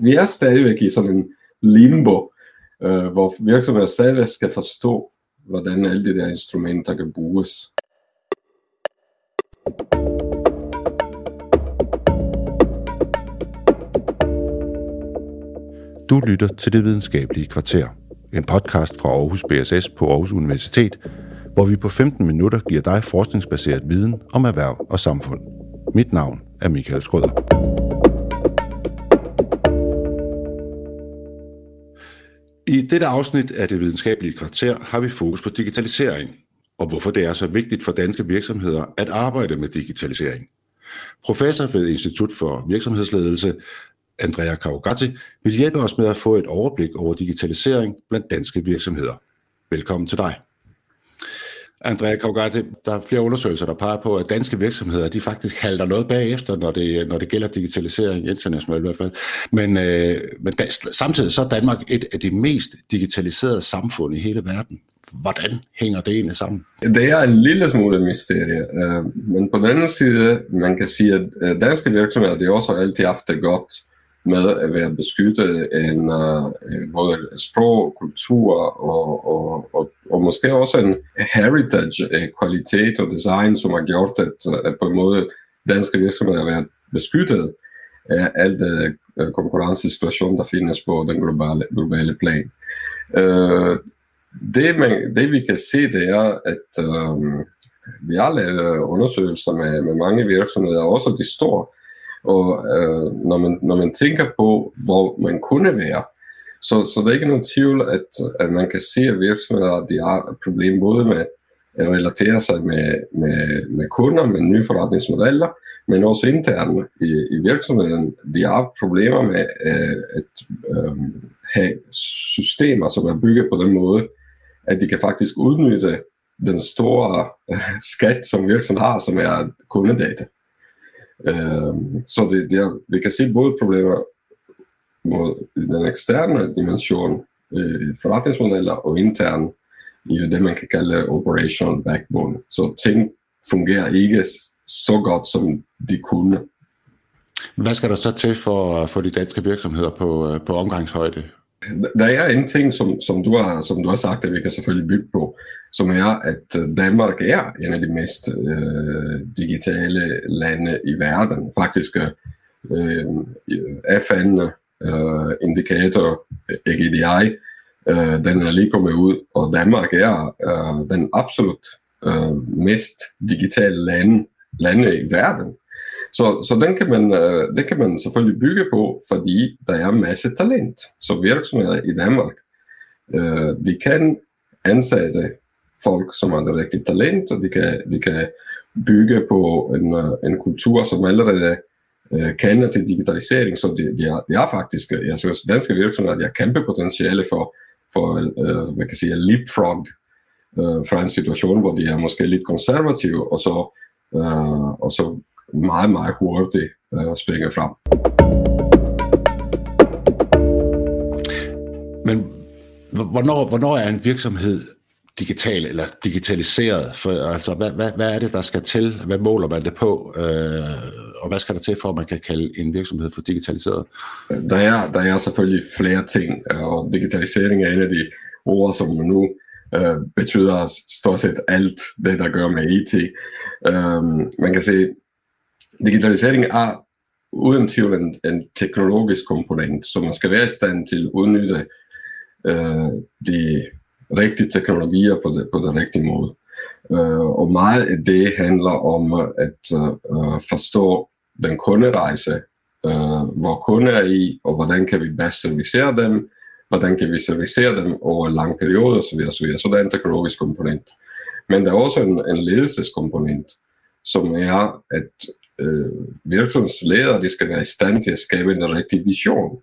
Vi er stadigvæk i sådan en limbo, øh, hvor virksomheder stadigvæk skal forstå, hvordan alle de der instrumenter kan bruges. Du lytter til Det Videnskabelige Kvarter, en podcast fra Aarhus BSS på Aarhus Universitet, hvor vi på 15 minutter giver dig forskningsbaseret viden om erhverv og samfund. Mit navn er Michael Skrøder. I dette afsnit af det videnskabelige kvarter har vi fokus på digitalisering, og hvorfor det er så vigtigt for danske virksomheder at arbejde med digitalisering. Professor ved Institut for Virksomhedsledelse, Andrea Kaugati, vil hjælpe os med at få et overblik over digitalisering blandt danske virksomheder. Velkommen til dig. Andrea Kaugati, der er flere undersøgelser, der peger på, at danske virksomheder, de faktisk halter noget bagefter, når det, når det gælder digitalisering, internationalt i hvert fald. Men, øh, men da, samtidig så er Danmark et af de mest digitaliserede samfund i hele verden. Hvordan hænger det egentlig sammen? Det er en lille smule mysterie, øh, men på den anden side, man kan sige, at øh, danske virksomheder, de også har altid haft det godt med at være beskyttet en øh, uh, både sprog, kultur og, og, og, og måske også en heritage-kvalitet øh, og design, som har gjort, at at på en måde danske virksomheder har været beskyttet af al det uh, øh, konkurrencesituation, der findes på den globale, globale plan. Uh, det, man, det vi kan se, det er, at um, vi har lavet undersøgelser med, med mange virksomheder, også de store, og øh, når, man, når man tænker på, hvor man kunne være, så, så der er ikke nogen tvivl, at, at man kan se, at virksomheder de har et problem både med at relatere sig med, med, med kunder, med nye forretningsmodeller, men også internt i, i virksomheden. De har problemer med øh, at øh, have systemer, som er bygget på den måde, at de kan faktisk udnytte den store øh, skat, som virksomheden har, som er kundedata. Øhm, så det, det er, vi kan se både problemer mod den eksterne dimension, øh, forretningsmodeller og intern i det, man kan kalde operational backbone. Så ting fungerer ikke så godt, som de kunne. Hvad skal der så til for, for de danske virksomheder på, øh, på omgangshøjde? Der er en ting, som, som, du har, som du har sagt, at vi kan selvfølgelig bygge på, som er, at øh, Danmark er en af de mest øh, digitale lande i verden. Faktisk øh, øh FN-indikator øh, EGDI, øh, den er lige kommet ud, og Danmark er øh, den absolut øh, mest digitale lande, lande i verden. Så, så den, kan man, øh, den kan man selvfølgelig bygge på, fordi der er masse talent. Så virksomheder i Danmark, øh, de kan ansætte folk, som har det rigtige talent, og de kan, de kan bygge på en, øh, en kultur, som allerede øh, kender til digitalisering, så det de, er, de er faktisk, øh, jeg synes, danske virksomheder, de har kæmpe potentiale for, for øh, hvad kan sige, leapfrog øh, fra en situation, hvor de er måske lidt konservative, og så, øh, og så meget, meget hurtigt øh, springer frem. Men hvornår, hvornår er en virksomhed digital eller digitaliseret? For, altså, hvad, hvad, hvad er det, der skal til? Hvad måler man det på? Øh, og hvad skal der til for, at man kan kalde en virksomhed for digitaliseret? Der er, der er selvfølgelig flere ting, og digitalisering er en af de ord, som nu øh, betyder stort set alt det, der gør med IT. Øh, man kan sige, digitalisering er uden tvivl en, en teknologisk komponent, så man skal være i stand til at udnytte øh, de rigtige teknologier på det, på det rigtige måde. Øh, og meget af det handler om at øh, forstå den kunderejse, øh, hvor kunder er i, og hvordan kan vi bedst servicere dem, hvordan kan vi servicere dem over en lang periode osv. osv. Så der er en teknologisk komponent. Men der er også en, en ledelseskomponent, som er at øh, virksomhedsledere de skal være i stand til at skabe en rigtig vision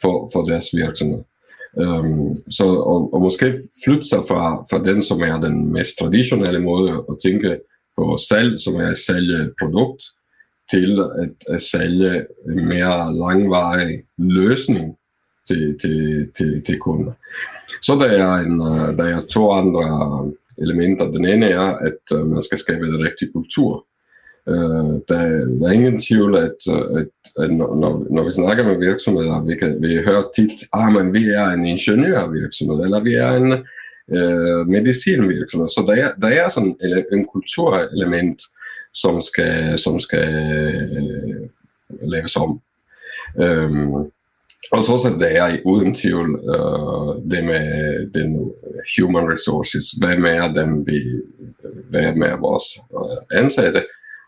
for, for deres virksomhed. Um, så og, og måske flytte sig fra, fra den, som er den mest traditionelle måde at tænke på salg, som er at sælge produkt, til at, at sælge en mere langvarig løsning til, til, til, til kunder. Så der er, en, øh, der er to andre elementer. Den ene er, at øh, man skal skabe en rigtig kultur Øh, der, der er ingen tvivl, at, at, at når, når vi snakker med virksomheder, vi, kan, vi hører tit, ah, men vi er en ingeniørvirksomhed, eller vi er en øh, medicinvirksomhed. Så der er, der er sådan en, en kulturelement, som skal, som skal øh, laves om. Øhm, og så så det er uden tvivl øh, det med den human resources. Hvad med dem vi, hvad med vores uh, ansatte?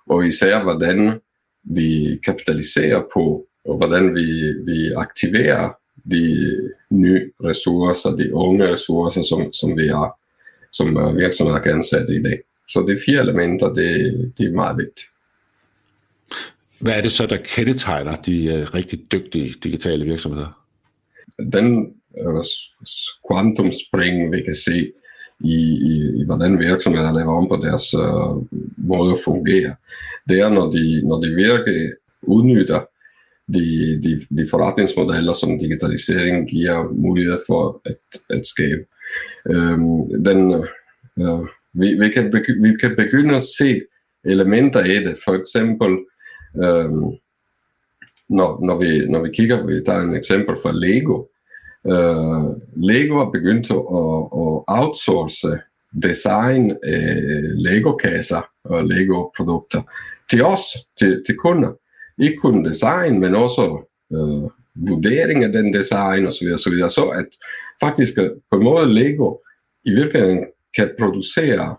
Og især hvordan vi kapitaliserer på, og hvordan vi, vi aktiverer de nye ressourcer, de unge ressourcer, som, som vi har, som virksomheder kan ansætte i dag. Så de fire elementer, det, det er meget vigtigt. Hvad er det så, der kendetegner de uh, rigtig dygtige digitale virksomheder? Den uh, quantum spring, vi kan se i, i, i hvordan virksomheder laver om på deres uh, måde at fungere, det er, når de, når de virkelig udnytter de, de, de forretningsmodeller, som digitalisering giver mulighed for at, at skabe. Um, den, uh, vi, vi, kan begy- vi kan begynde at se elementer i det. For eksempel, um, når, når, vi, når vi kigger, vi tager en eksempel fra Lego øh, Lego har begyndt at, at outsource design af Lego-kasser og Lego-produkter til os, til, til kunder. Ikke kun design, men også øh, vurdering af den design osv. Så, videre, så at faktisk øh, på en måde Lego i virkeligheden kan producere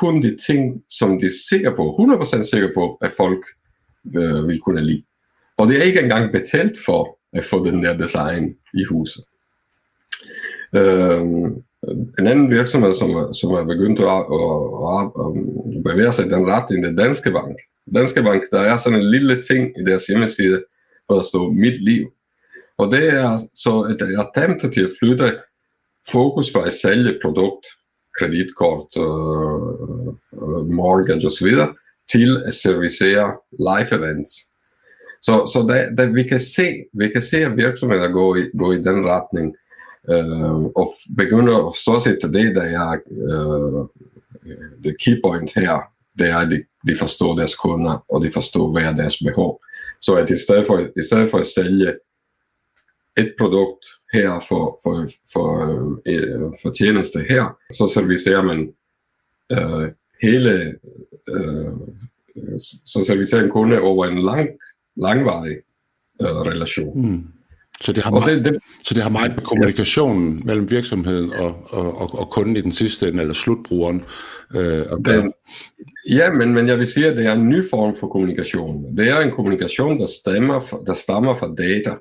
kun de ting, som de er sikre på, 100% sikre på, at folk øh, vil kunne lide. Og det er ikke engang betalt for at få den der design i huset. Øh, en anden virksomhed, som, som er begyndt at, at, at bevæge sig i den retning, det er Danske Bank. Danske Bank, der er sådan en lille ting i deres hjemmeside, hvor der står mit liv. Og det er så et attempt til at flytte fokus fra at sælge produkt, kreditkort, uh, mortgage osv., til at servicere life events. Så, så der, der, vi, kan se, vi kan se, at virksomheder går i, går i den retning, Øh, og begynder at så sætte det, øh, øh, der er uh, the key point her, det er, at de, de forstår deres kunder, og de forstår, hvad er deres behov. Så at i stedet for, i stedet for at sælge et produkt her for, for, for, øh, for tjeneste her, så servicerer man øh, hele, øh, så servicerer en kunde over en lang, langvarig øh, relation. Mm. Så det, har meget, det, det, så det har meget med kommunikationen ja. mellem virksomheden og, og, og, og kunden i den sidste ende, eller slutbrugeren. Øh, og den, ja, men, men jeg vil sige, at det er en ny form for kommunikation. Det er en kommunikation, der stammer, der stammer fra data.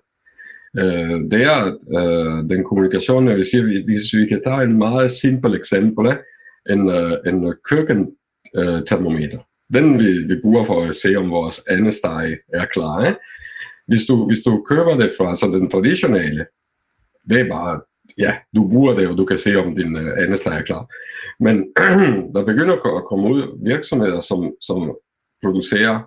Øh, det er øh, den kommunikation, jeg vil sige, hvis vi kan tage en meget simpel eksempel, en, øh, en køkkentermometer. Den vi, vi bruger for at se, om vores andesteg er klar. Ikke? Hvis, du, hvis du køber det fra altså den traditionelle, det er bare, ja, du bruger det, og du kan se, om din øh, andesteg er klar. Men der begynder at komme ud virksomheder, som, som producerer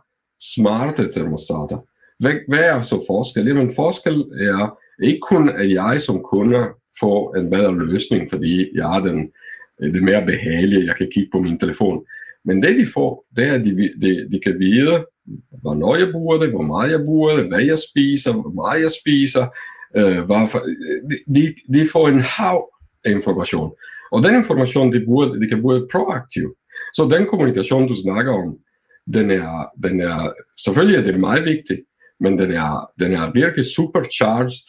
smarte termostater. Hvad, hvad er så forskel? Jamen forskel er ikke kun, at jeg som kunde får en bedre løsning, fordi jeg er den, øh, det mere behagelige, jeg kan kigge på min telefon. Men det de får, det er, at de, de, de kan vide, hvornår jeg bruger det, hvor meget jeg bruger det, hvad jeg spiser, hvor meget jeg spiser. Øh, hvorfor. De, de får en hav af information. Og den information, de, bruger, de kan bruge proaktivt. Så den kommunikation, du snakker om, den er, den er selvfølgelig er det meget vigtigt, men den er, den er virkelig supercharged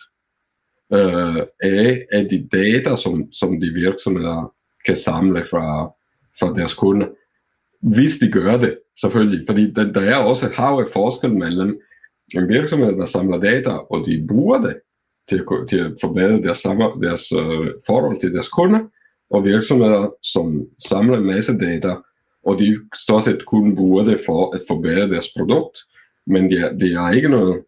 øh, af, af de data, som, som de virksomheder kan samle fra, fra deres kunder. Hvis de gør det, selvfølgelig. Fordi der, der er også et hav af forskel mellem en virksomhed, der samler data, og de bruger det til, at, til at forbedre deres, deres øh, forhold til deres kunder, og virksomheder, som samler en masse data, og de stort set kun bruger det for at forbedre deres produkt, men det er, det er ikke noget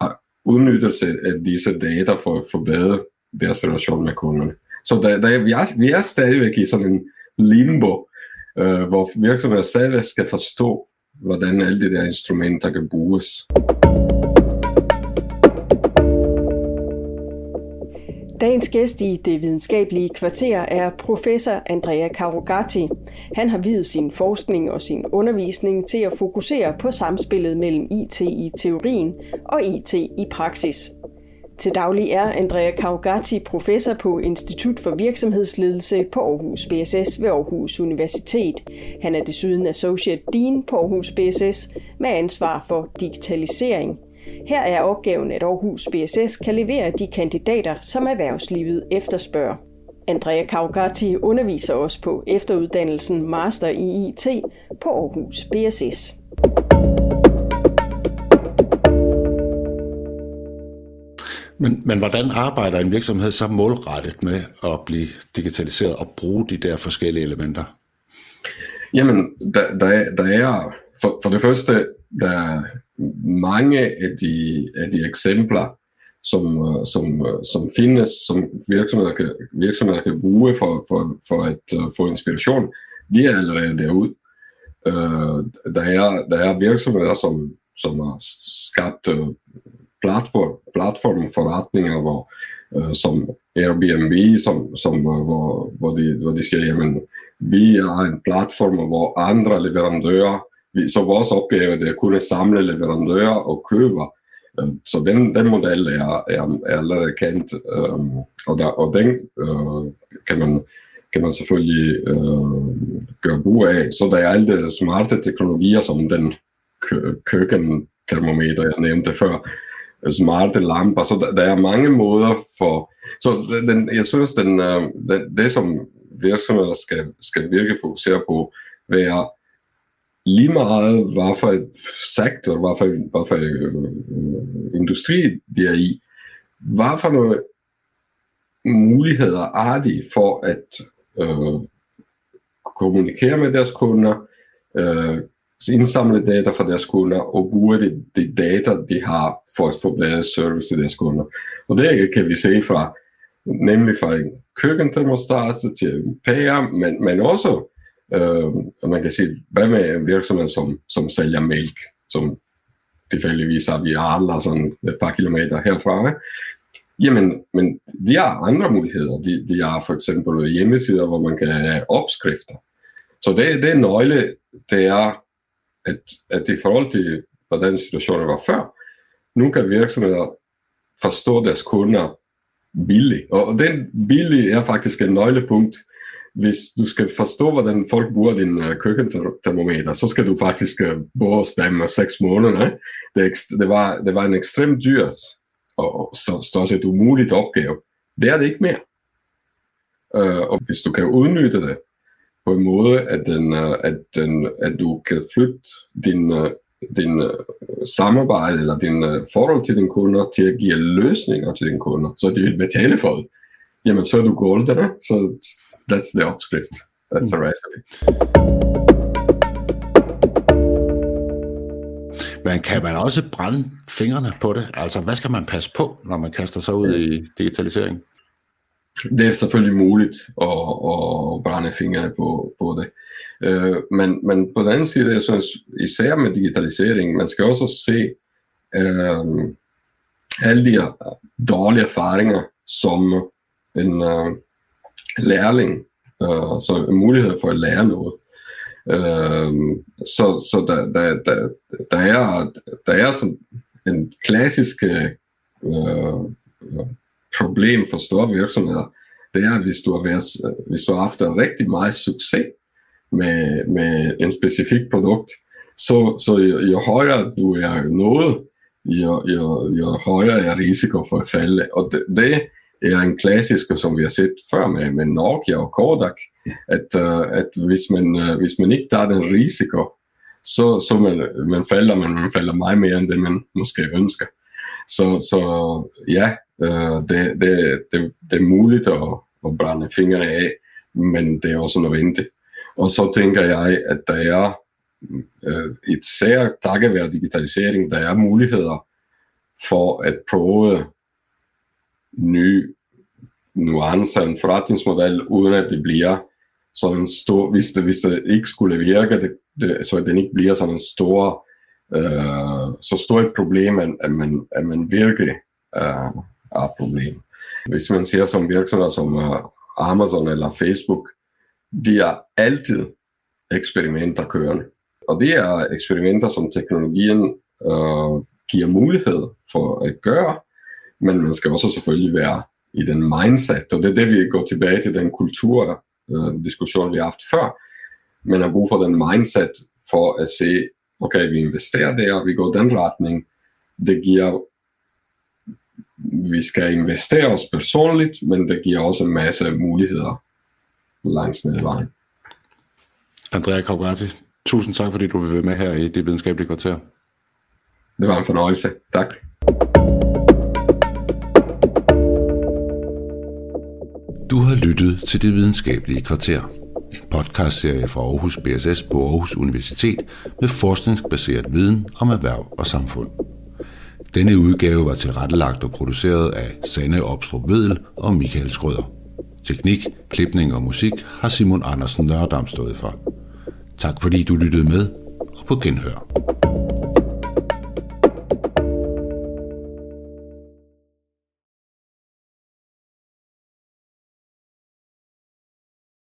ah, udnyttelse af disse data for at forbedre deres relation med kunderne. Så der, der, vi, er, vi er stadigvæk i sådan en limbo, øh, hvor virksomheder stadigvæk skal forstå, hvordan alle de der instrumenter kan bruges. Dagens gæst i det videnskabelige kvarter er professor Andrea Karogati. Han har videt sin forskning og sin undervisning til at fokusere på samspillet mellem IT i teorien og IT i praksis. Til daglig er Andrea Kaugati professor på Institut for Virksomhedsledelse på Aarhus BSS ved Aarhus Universitet. Han er desuden Associate Dean på Aarhus BSS med ansvar for digitalisering. Her er opgaven, at Aarhus BSS kan levere de kandidater, som erhvervslivet efterspørger. Andrea Kaugati underviser også på efteruddannelsen Master i IT på Aarhus BSS. Men, men hvordan arbejder en virksomhed så målrettet med at blive digitaliseret og bruge de der forskellige elementer? Jamen, der, der, der er for, for det første, der er mange af de, af de eksempler, som, øh, som, øh, som findes, som virksomheder kan, virksomheder kan bruge for, for, for at uh, få inspiration, de er allerede derude. Uh, der, er, der er virksomheder, som, som har skabt uh, platform, platformforretninger, hvor, uh, øh, som Airbnb, som, som, uh, hvor, hvor, de, hvor de siger, jamen, vi er en platform, hvor andre leverandører så vores opgave det er at kunne samle leverandører og køber. Øh, så den, den model er, er, er allerede kendt, øhm, og, der, og den øh, kan, man, kan man selvfølgelig øh, gøre brug af. Så der er alle de smarte teknologier, som den kø- køkkentermometer, jeg nævnte før, smarte lamper, så der, der er mange måder for... Så den, jeg synes, den, øh, den, det som virksomheder skal, skal virkelig fokusere på, være lige meget, hvad for et sektor, hvad for, hvad for øh, industri de er i, hvad for nogle muligheder er de for at øh, kommunikere med deres kunder, øh, uh, indsamle data fra deres kunder og bruge de, de data, de har for at forbedre service til deres kunder. Og det kan vi se fra, nemlig fra en køkkentermostat til en pære, men, men også Øh, man kan sige, hvad med en virksomhed, som, som sælger mælk, som tilfældigvis har vi Arla sådan et par kilometer herfra. Jamen, men de har andre muligheder. De, de har for eksempel hjemmesider, hvor man kan have opskrifter. Så det, det er nøgle, det er, at, at i forhold til, hvordan situationen var før, nu kan virksomheder forstå deres kunder billigt. Og den billige er faktisk et nøglepunkt hvis du skal forstå, hvordan folk bruger din uh, køkkentermometer, så skal du faktisk øh, uh, bo hos dem uh, seks måneder. Ikke? Det, det, var, det var en ekstremt dyrt og så, stort set umuligt opgave. Det er det ikke mere. Uh, og hvis du kan udnytte det på en måde, at, den, uh, at, den, at du kan flytte din, uh, din uh, samarbejde eller din forhold til dine kunder til at give løsninger til dine kunder, så de vil betale for det, jamen så er du golden. Så that's the opskrift. That's the recipe. Men kan man også brænde fingrene på det? Altså, hvad skal man passe på, når man kaster sig ud i digitalisering? Det er selvfølgelig muligt at, at brænde fingrene på, på det. Uh, men, men på den anden side, jeg synes, især med digitalisering, man skal også se uh, alle de dårlige erfaringer, som en, uh, lærling, øh, så en mulighed for at lære noget. Øh, så så der, der, der, der, er, der er sådan en klassisk øh, problem for store virksomheder, det er, hvis du har, været, øh, hvis du har haft en rigtig meget succes med, med en specifik produkt, så, så jo, jo højere du er nået, jo, jo, jo højere er risiko for at falde. Og det, det er en klassisk, som vi har set før med, med Nokia og Kodak, at, uh, at hvis, man, uh, hvis man ikke tager den risiko, så, så man, man falder, men man falder meget mere end det, man måske ønsker. Så, så ja, øh, det, det, det, det er muligt at, at brænde fingrene af, men det er også nødvendigt. Og så tænker jeg, at der er øh, et særligt takket være digitalisering, der er muligheder for at prøve nye nuancer, af en forretningsmodel, uden at det bliver sådan en stor, hvis det, hvis det ikke skulle virke, det, det, så at den ikke bliver sådan en stor, øh, så stort et problem, at, at, man, at man virkelig øh, er problemet. Hvis man ser som virksomheder som øh, Amazon eller Facebook, de er altid eksperimenter kørende. Og det er eksperimenter, som teknologien øh, giver mulighed for at gøre, men man skal også selvfølgelig være i den mindset, og det er det, vi går tilbage til den kulturdiskussion, øh, vi har haft før. Man har brug for den mindset for at se, okay, vi investerer der, vi går den retning, det giver, vi skal investere os personligt, men det giver også en masse muligheder langs ned vejen. Andrea Kaugati, tusind tak, fordi du vil være med her i Det Videnskabelige Kvarter. Det var en fornøjelse. Tak. Du har lyttet til Det Videnskabelige Kvarter, en podcastserie fra Aarhus BSS på Aarhus Universitet med forskningsbaseret viden om erhverv og samfund. Denne udgave var tilrettelagt og produceret af Sanne Opstrup Vedel og Michael Skrøder. Teknik, klipning og musik har Simon Andersen Nørdam stået for. Tak fordi du lyttede med, og på genhør.